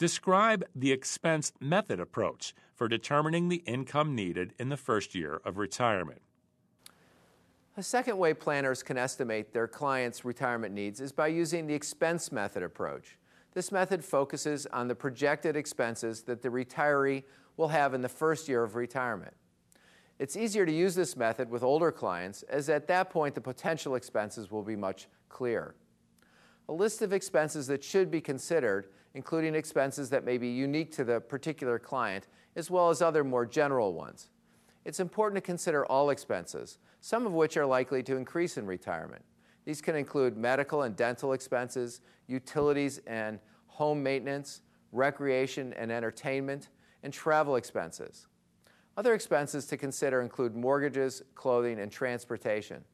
Describe the expense method approach for determining the income needed in the first year of retirement. A second way planners can estimate their clients' retirement needs is by using the expense method approach. This method focuses on the projected expenses that the retiree will have in the first year of retirement. It's easier to use this method with older clients, as at that point the potential expenses will be much clearer. A list of expenses that should be considered, including expenses that may be unique to the particular client, as well as other more general ones. It's important to consider all expenses, some of which are likely to increase in retirement. These can include medical and dental expenses, utilities and home maintenance, recreation and entertainment, and travel expenses. Other expenses to consider include mortgages, clothing, and transportation.